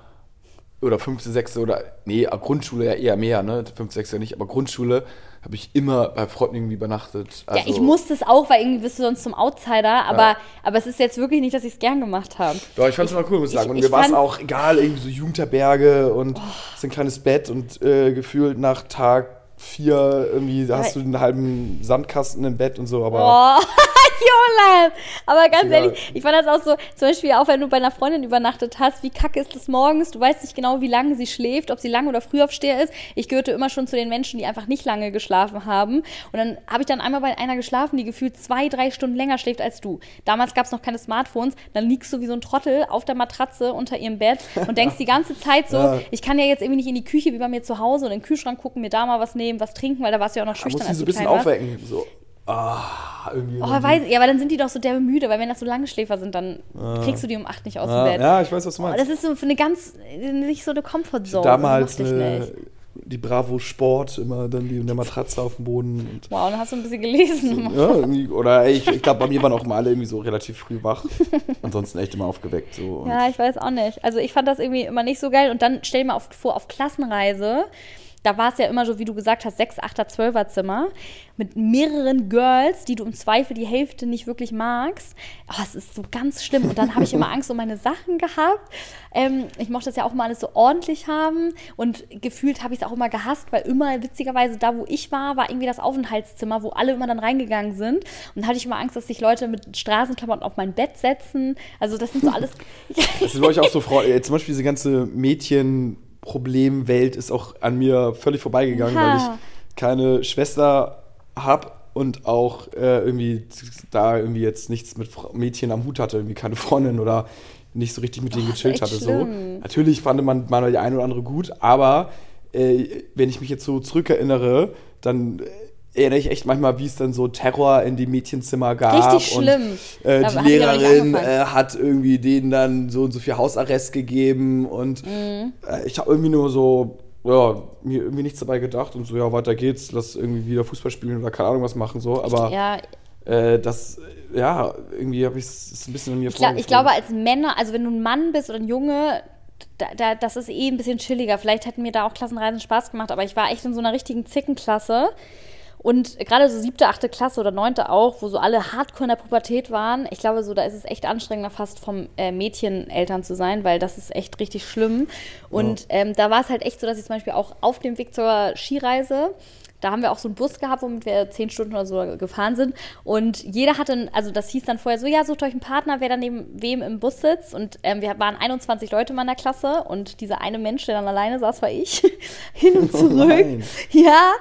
oder fünfte, sechste oder nee, Grundschule ja eher mehr, ne? Fünfte, sechste nicht, aber Grundschule habe ich immer bei Freunden irgendwie übernachtet.
Also ja, ich musste es auch, weil irgendwie bist du sonst zum Outsider, aber, ja. aber es ist jetzt wirklich nicht, dass ich es gern gemacht habe.
Doch, ich fand es immer cool, muss ich sagen. Und mir war es auch egal, irgendwie so Jugendherberge und oh. so ein kleines Bett und äh, gefühlt nach Tag vier irgendwie hast du einen halben Sandkasten im Bett und so, aber.
Oh. Jolan! Aber ganz ehrlich, ich fand das auch so, zum Beispiel auch wenn du bei einer Freundin übernachtet hast, wie kacke ist es morgens, du weißt nicht genau, wie lange sie schläft, ob sie lang oder früh aufsteher ist. Ich gehörte immer schon zu den Menschen, die einfach nicht lange geschlafen haben. Und dann habe ich dann einmal bei einer geschlafen, die gefühlt zwei, drei Stunden länger schläft als du. Damals gab es noch keine Smartphones, dann liegst du wie so ein Trottel auf der Matratze unter ihrem Bett und denkst die ganze Zeit so, ja. ich kann ja jetzt irgendwie nicht in die Küche wie bei mir zu Hause und in den Kühlschrank gucken, mir da mal was nehmen, was trinken, weil da warst du ja auch noch schüchtern. Da
musst du so ein bisschen aufwecken. So. Ah,
irgendwie. Oh, weiß, ja, aber dann sind die doch so derbe müde, weil wenn das so lange Schläfer sind, dann ah. kriegst du die um acht nicht aus
ah.
dem Bett.
Ja, ich weiß, was du meinst.
Oh, das ist so für eine ganz, nicht so eine Comfortzone.
Damals eine, die Bravo Sport, immer dann die in der Matratze auf dem Boden.
wow, dann hast du ein bisschen gelesen.
So, ja, oder ich, ich glaube, bei mir waren auch immer alle irgendwie so relativ früh wach. Ansonsten echt immer aufgeweckt. So,
ja, ich weiß auch nicht. Also ich fand das irgendwie immer nicht so geil. Und dann stell dir mal auf, vor, auf Klassenreise da war es ja immer so, wie du gesagt hast, 6, 8er, 12er Zimmer mit mehreren Girls, die du im Zweifel die Hälfte nicht wirklich magst. Oh, es ist so ganz schlimm. Und dann habe ich immer Angst um meine Sachen gehabt. Ähm, ich mochte das ja auch immer alles so ordentlich haben. Und gefühlt habe ich es auch immer gehasst, weil immer witzigerweise da, wo ich war, war irgendwie das Aufenthaltszimmer, wo alle immer dann reingegangen sind. Und da hatte ich immer Angst, dass sich Leute mit Straßenklamotten auf mein Bett setzen. Also das sind so alles.
das sind, glaube ich, auch so Frauen. Zum Beispiel diese ganze Mädchen- Problemwelt ist auch an mir völlig vorbeigegangen, ja. weil ich keine Schwester habe und auch äh, irgendwie da irgendwie jetzt nichts mit Mädchen am Hut hatte, irgendwie keine Freundin oder nicht so richtig mit denen oh, gechillt hatte. So. Natürlich fand man mal die eine oder andere gut, aber äh, wenn ich mich jetzt so zurückerinnere, dann erinnere ich echt manchmal, wie es dann so Terror in die Mädchenzimmer gab.
Richtig schlimm.
Und, äh, die Lehrerin äh, hat irgendwie denen dann so und so viel Hausarrest gegeben und mhm. äh, ich habe irgendwie nur so, ja, mir irgendwie nichts dabei gedacht und so, ja, weiter geht's, lass irgendwie wieder Fußball spielen oder keine Ahnung was machen, so, aber. Ja. Äh, das, ja, irgendwie habe ich es ein bisschen an mir
ich, glaub, ich glaube, als Männer, also wenn du ein Mann bist oder ein Junge, da, da, das ist eh ein bisschen chilliger. Vielleicht hätten mir da auch Klassenreisen Spaß gemacht, aber ich war echt in so einer richtigen Zickenklasse. Und gerade so siebte, achte Klasse oder neunte auch, wo so alle hardcore in der Pubertät waren, ich glaube, so da ist es echt anstrengender, fast vom äh, Mädcheneltern zu sein, weil das ist echt richtig schlimm. Und ja. ähm, da war es halt echt so, dass ich zum Beispiel auch auf dem Weg zur Skireise da haben wir auch so einen Bus gehabt, womit wir zehn Stunden oder so gefahren sind. Und jeder hatte, also das hieß dann vorher so, ja, sucht euch einen Partner, wer dann neben wem im Bus sitzt. Und ähm, wir waren 21 Leute in meiner Klasse und dieser eine Mensch, der dann alleine saß, war ich. Hin und oh zurück. Oh ja,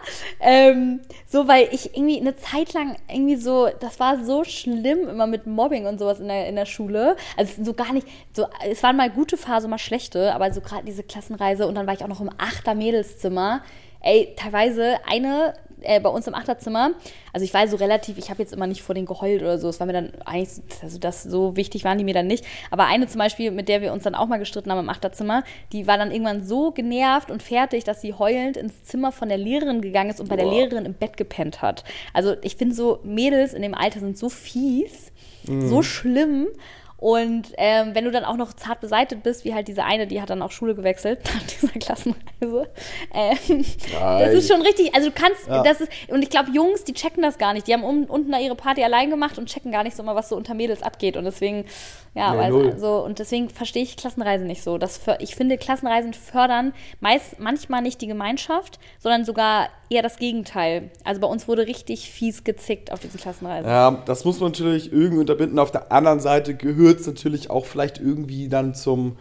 ähm, so, weil ich irgendwie eine Zeit lang irgendwie so, das war so schlimm immer mit Mobbing und sowas in der, in der Schule. Also so gar nicht, so, es waren mal gute Phasen, mal schlechte, aber so gerade diese Klassenreise und dann war ich auch noch im Achter Mädelszimmer ey, teilweise eine äh, bei uns im Achterzimmer, also ich war so relativ, ich habe jetzt immer nicht vor denen geheult oder so, es war mir dann eigentlich, also das so wichtig waren die mir dann nicht, aber eine zum Beispiel, mit der wir uns dann auch mal gestritten haben im Achterzimmer, die war dann irgendwann so genervt und fertig, dass sie heulend ins Zimmer von der Lehrerin gegangen ist und bei der
Boah.
Lehrerin im Bett gepennt hat. Also ich finde so, Mädels in dem Alter sind so fies, so schlimm. Und ähm, wenn du dann auch noch zart beseitet bist, wie halt diese eine, die hat dann auch Schule gewechselt nach dieser Klassenreise. Ähm, das ist schon richtig, also du kannst,
Ja.
das ist, und ich glaube, Jungs, die checken das gar nicht. Die haben um, unten da ihre Party allein gemacht und checken gar nicht so mal, was so unter Mädels abgeht. Und deswegen, ja,
Nee,
weil,
null.
so, und deswegen verstehe ich Klassenreisen nicht so. Das für, ich finde, Klassenreisen fördern meist manchmal nicht die Gemeinschaft, sondern sogar eher das Gegenteil. Also bei uns wurde richtig fies gezickt auf diesen Klassenreisen.
Ja, das muss man natürlich irgendwie unterbinden. Auf der anderen Seite gehört es natürlich auch vielleicht irgendwie dann zum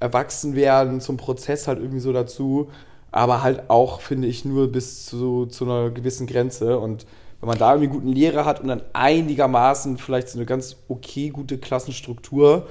Erwachsenwerden, zum Prozess halt irgendwie so dazu. Aber halt auch, finde ich, nur bis zu, zu einer gewissen Grenze. Und wenn man da irgendwie einen guten Lehrer hat und dann einigermaßen vielleicht so eine ganz okay gute Klassenstruktur,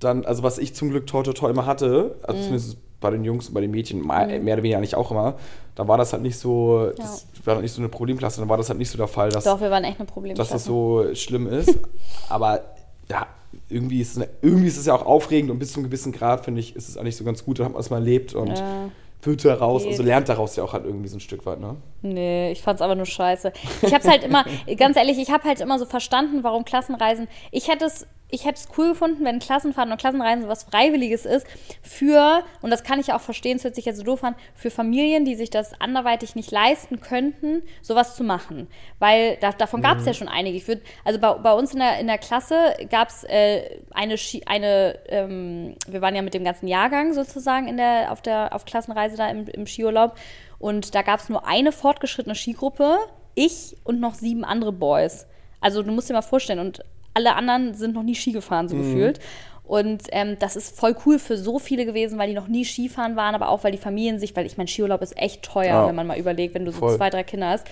dann, also was ich zum Glück toi toi toi immer hatte, also zumindest bei den Jungs und bei den Mädchen, me- mehr oder weniger eigentlich auch immer, da war das halt nicht so, das war halt nicht so eine Problemklasse, dann war das halt nicht so der Fall, dass
Doch, wir waren echt eine Problemklasse.
dass das so schlimm ist. Aber ja, irgendwie ist, es, irgendwie ist es ja auch aufregend und bis zu einem gewissen Grad, finde ich, ist es eigentlich so ganz gut, dann hat man es mal erlebt und
Ja.
wird daraus, also lernt daraus ja auch halt irgendwie so ein Stück weit, ne?
Nee, ich fand's aber nur scheiße. Ich hab's halt immer, ganz ehrlich, ich habe halt immer so verstanden, warum Klassenreisen. Ich hätte es, ich hätte es cool gefunden, wenn Klassenfahrten und Klassenreisen so was Freiwilliges ist für, und das kann ich ja auch verstehen, es hört sich jetzt so doof an, für Familien, die sich das anderweitig nicht leisten könnten, sowas zu machen. Weil da, davon gab's ja schon einige. Ich würd, also bei, bei uns in der, in der Klasse gab's äh, eine, eine ähm, wir waren ja mit dem ganzen Jahrgang sozusagen in der, auf der auf Klassenreise da im, im Skiurlaub. Und da gab es nur eine fortgeschrittene Skigruppe, ich und noch sieben andere Boys. Also du musst dir mal vorstellen, und alle anderen sind noch nie Ski gefahren, so gefühlt. Und ähm, das ist voll cool für so viele gewesen, weil die noch nie Skifahren waren, aber auch weil die Familien sich, weil ich mein Skiurlaub ist echt teuer,
Ja.
wenn man mal überlegt, wenn du so
Voll.
zwei, drei Kinder hast.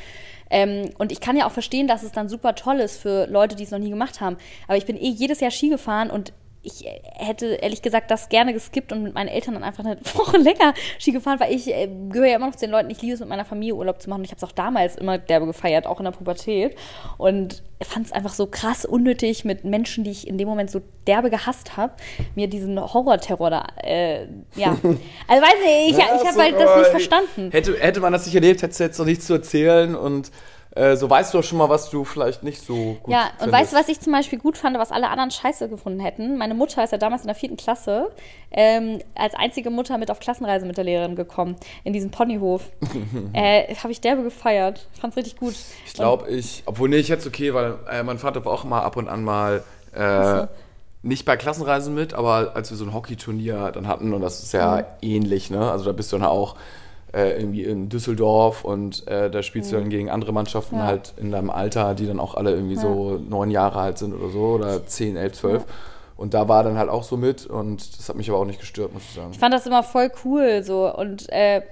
Ähm, und ich kann ja auch verstehen, dass es dann super toll ist für Leute, die es noch nie gemacht haben. Aber ich bin eh jedes Jahr Ski gefahren und ich äh, hätte ehrlich gesagt das gerne geskippt und mit meinen Eltern dann einfach eine Woche länger Ski gefahren, weil ich äh, gehöre ja immer noch zu den Leuten, ich liebe es mit meiner Familie Urlaub zu machen. Und ich habe es auch damals immer derbe gefeiert, auch in der Pubertät. Und fand es einfach so krass unnötig, mit Menschen, die ich in dem Moment so derbe gehasst habe, mir diesen Horrorterror da, äh, ja. Also weiß nicht, ich,
Ja,
ich habe halt das nicht verstanden.
Hätte, hätte man das nicht erlebt, hättest du jetzt noch nichts zu erzählen und äh, so weißt du auch schon mal, was du vielleicht nicht so gut
Ja, und
findest.
weißt du, was ich zum Beispiel gut fand, was alle anderen scheiße gefunden hätten? Meine Mutter ist ja damals in der vierten Klasse ähm, als einzige Mutter mit auf Klassenreise mit der Lehrerin gekommen, in diesen Ponyhof. äh, Habe ich derbe gefeiert. Fand's richtig gut.
Ich glaube, ich, obwohl nee, ich jetzt okay, weil äh, mein Vater war auch mal ab und an mal äh, nicht bei Klassenreisen mit, aber als wir so ein Hockeyturnier dann hatten und das ist ja
Mhm.
ähnlich, ne? Also da bist du dann auch äh, irgendwie in Düsseldorf und äh, da spielst du dann gegen andere Mannschaften
Mhm. Ja.
halt in deinem Alter, die dann auch alle irgendwie so neun Jahre alt sind oder so oder zehn, elf, zwölf. Und da war dann halt auch so mit und das hat mich aber auch nicht gestört, muss ich sagen.
Ich fand das immer voll cool so und äh,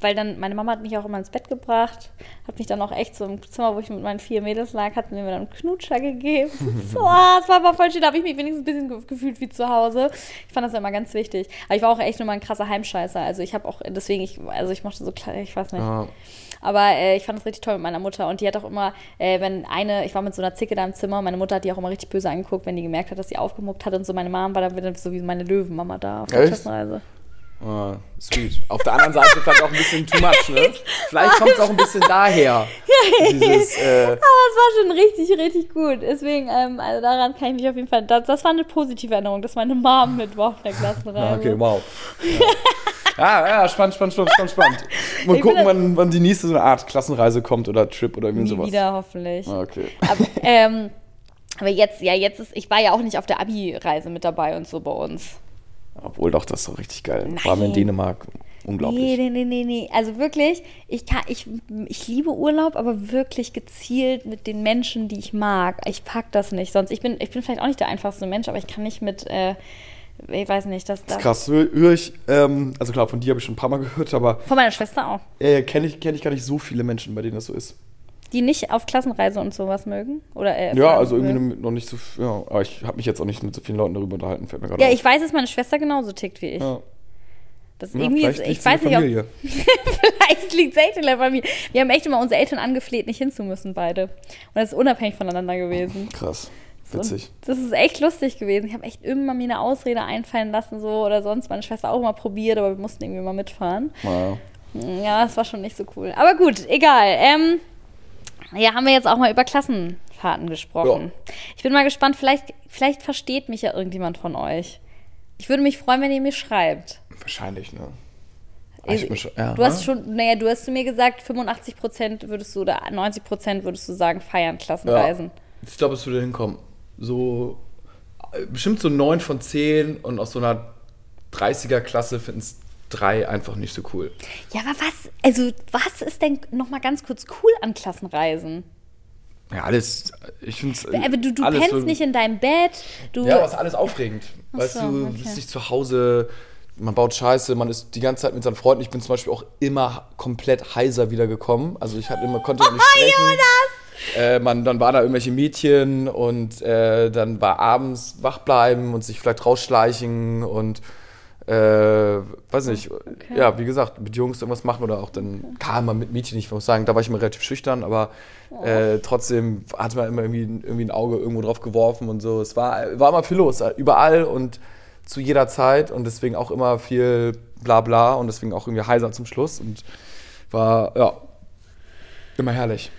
weil dann meine Mama hat mich auch immer ins Bett gebracht, hat mich dann auch echt so im Zimmer, wo ich mit meinen vier Mädels lag, hat mir dann einen Knutscher gegeben. so, ah, das war aber voll schön, da habe ich mich wenigstens ein bisschen ge gefühlt wie zu Hause. Ich fand das immer ganz wichtig. Aber ich war auch echt nur mal ein krasser Heimscheißer. Also ich habe auch deswegen ich also ich mochte so klar, ich weiß nicht.
Ja.
Aber äh, ich fand es richtig toll mit meiner Mutter. Und die hat auch immer, äh, wenn eine, ich war mit so einer Zicke da im Zimmer, meine Mutter hat die auch immer richtig böse angeguckt, wenn die gemerkt hat, dass sie hat und so. Meine Mom war dann wieder so wie meine Löwenmama da auf der? Klassenreise.
Ah, sweet. Auf der anderen Seite vielleicht auch ein bisschen too much, ne? Vielleicht kommt es auch ein bisschen daher. Dieses, äh,
Aber es war schon richtig, richtig gut. Deswegen, ähm, also daran kann ich mich auf jeden Fall, das, das war eine positive Erinnerung, dass meine Mom mit war auf der Klassenreise.
Ah, okay, wow. Ja, ja, spannend, spannend, spannend, spannend, spannend. Mal gucken, wann, wann die nächste so eine Art Klassenreise kommt oder Trip oder irgendwie sowas.
wieder, hoffentlich.
Ah, Okay.
Aber, ähm, aber jetzt, ja, jetzt ist, ich war ja auch nicht auf der Abi-Reise mit dabei und so bei uns.
Obwohl doch, das ist doch richtig geil. Waren wir in
Nein.
Dänemark. Unglaublich.
Nee, nee, nee, nee, nee. Also wirklich, ich, kann, ich, ich liebe Urlaub, aber wirklich gezielt mit den Menschen, die ich mag. Ich pack das nicht. Sonst, ich bin, ich bin vielleicht auch nicht der einfachste Mensch, aber ich kann nicht mit, äh, ich weiß nicht, das,
Das
das
ist krass. Höre hör ich, ähm, also klar, von dir habe ich schon ein paar Mal gehört, aber
Von meiner Schwester auch.
äh, kenne ich, kenn ich gar nicht so viele Menschen, bei denen das so ist.
Die nicht auf Klassenreise und sowas mögen? Oder, äh,
Ja, also irgendwie
mögen.
noch nicht so, ja, aber ich habe mich jetzt auch nicht mit so vielen Leuten darüber unterhalten, fällt mir gerade
Ja,
auf.
ich weiß, dass meine Schwester genauso tickt wie ich.
Ja.
Das
Ja,
irgendwie ist,
vielleicht
ich weiß nicht, ob, vielleicht liegt es echt in der Familie. Wir haben echt immer unsere Eltern angefleht, nicht hinzumüssen, beide. Und das ist unabhängig voneinander gewesen.
Krass.
Und
Witzig.
das ist echt lustig gewesen. Ich habe echt immer mir eine Ausrede einfallen lassen, so oder sonst. Meine Schwester auch mal probiert, aber wir mussten irgendwie mal mitfahren.
Naja.
Ja, das war schon nicht so cool. Aber gut, egal. Ähm, ja, haben wir jetzt auch mal über Klassenfahrten gesprochen. Ich bin mal gespannt, vielleicht, vielleicht versteht mich ja irgendjemand von euch. Ich würde mich freuen, wenn ihr mir schreibt.
Wahrscheinlich, ne?
Also,
Ich ja,
du hast
ne?
schon, naja, du hast zu mir gesagt, 85 Prozent würdest du oder 90 Prozent würdest du sagen, feiern Klassenreisen.
Ich glaube, es würde hinkommen. So, äh, bestimmt so 9 von 10 und aus so einer 30er-Klasse finden es drei einfach nicht so cool.
Ja. aber was, also was ist denn nochmal ganz kurz cool an Klassenreisen?
Ja, alles, ich finde es.
Aber du, du pennst nicht in deinem Bett, du.
Ja, aber es ist alles aufregend. weißt
so,
du,
okay.
bist nicht zu Hause, man baut Scheiße, man ist die ganze Zeit mit seinen Freunden. Ich bin zum Beispiel auch immer komplett heiser wiedergekommen. Also ich hatte immer, konnte noch nicht sprechen. Äh, man, dann waren da irgendwelche Mädchen und äh, dann war abends wach bleiben und sich vielleicht rausschleichen und äh, weiß nicht, ja, wie gesagt, mit Jungs irgendwas machen oder auch dann kam man mit Mädchen nicht, ich muss sagen, da war ich immer relativ schüchtern, aber äh, trotzdem hatte man immer irgendwie, irgendwie ein Auge irgendwo drauf geworfen und so. Es war, war immer viel los, überall und zu jeder Zeit und deswegen auch immer viel Blabla und deswegen auch irgendwie heiser zum Schluss und war, ja, immer herrlich.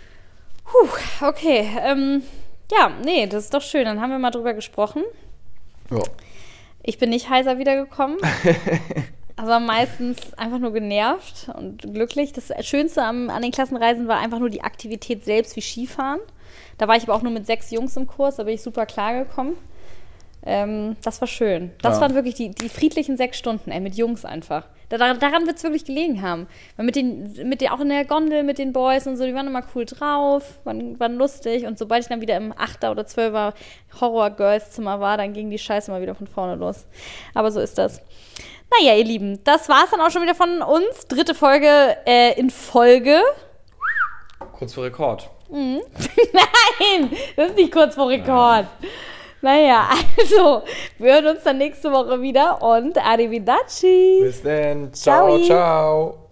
Puh, okay. Ähm, ja, nee, das ist doch schön. Dann haben wir mal drüber gesprochen.
Ja.
Ich bin nicht heiser wiedergekommen. aber meistens einfach nur genervt und glücklich. Das Schönste am, an den Klassenreisen war einfach nur die Aktivität selbst, wie Skifahren. Da war ich aber auch nur mit sechs Jungs im Kurs, da bin ich super klargekommen. Ähm, das war schön. Das
Ja.
waren wirklich die, die friedlichen sechs Stunden, ey, mit Jungs einfach. Da, daran daran wird es wirklich gelegen haben. Weil mit den, mit den, auch in der Gondel mit den Boys und so, die waren immer cool drauf, waren, waren lustig. Und sobald ich dann wieder im 8er oder 12er Horror-Girls-Zimmer war, dann ging die Scheiße mal wieder von vorne los. Aber so ist das. Naja, ihr Lieben, das war's dann auch schon wieder von uns. Dritte Folge äh, in Folge.
Kurz vor Rekord.
Nein, das ist nicht kurz vor Rekord. Naja, also, wir hören uns dann nächste Woche wieder und arrivederci.
Bis dann. Ciao,
Ciao.
ciao.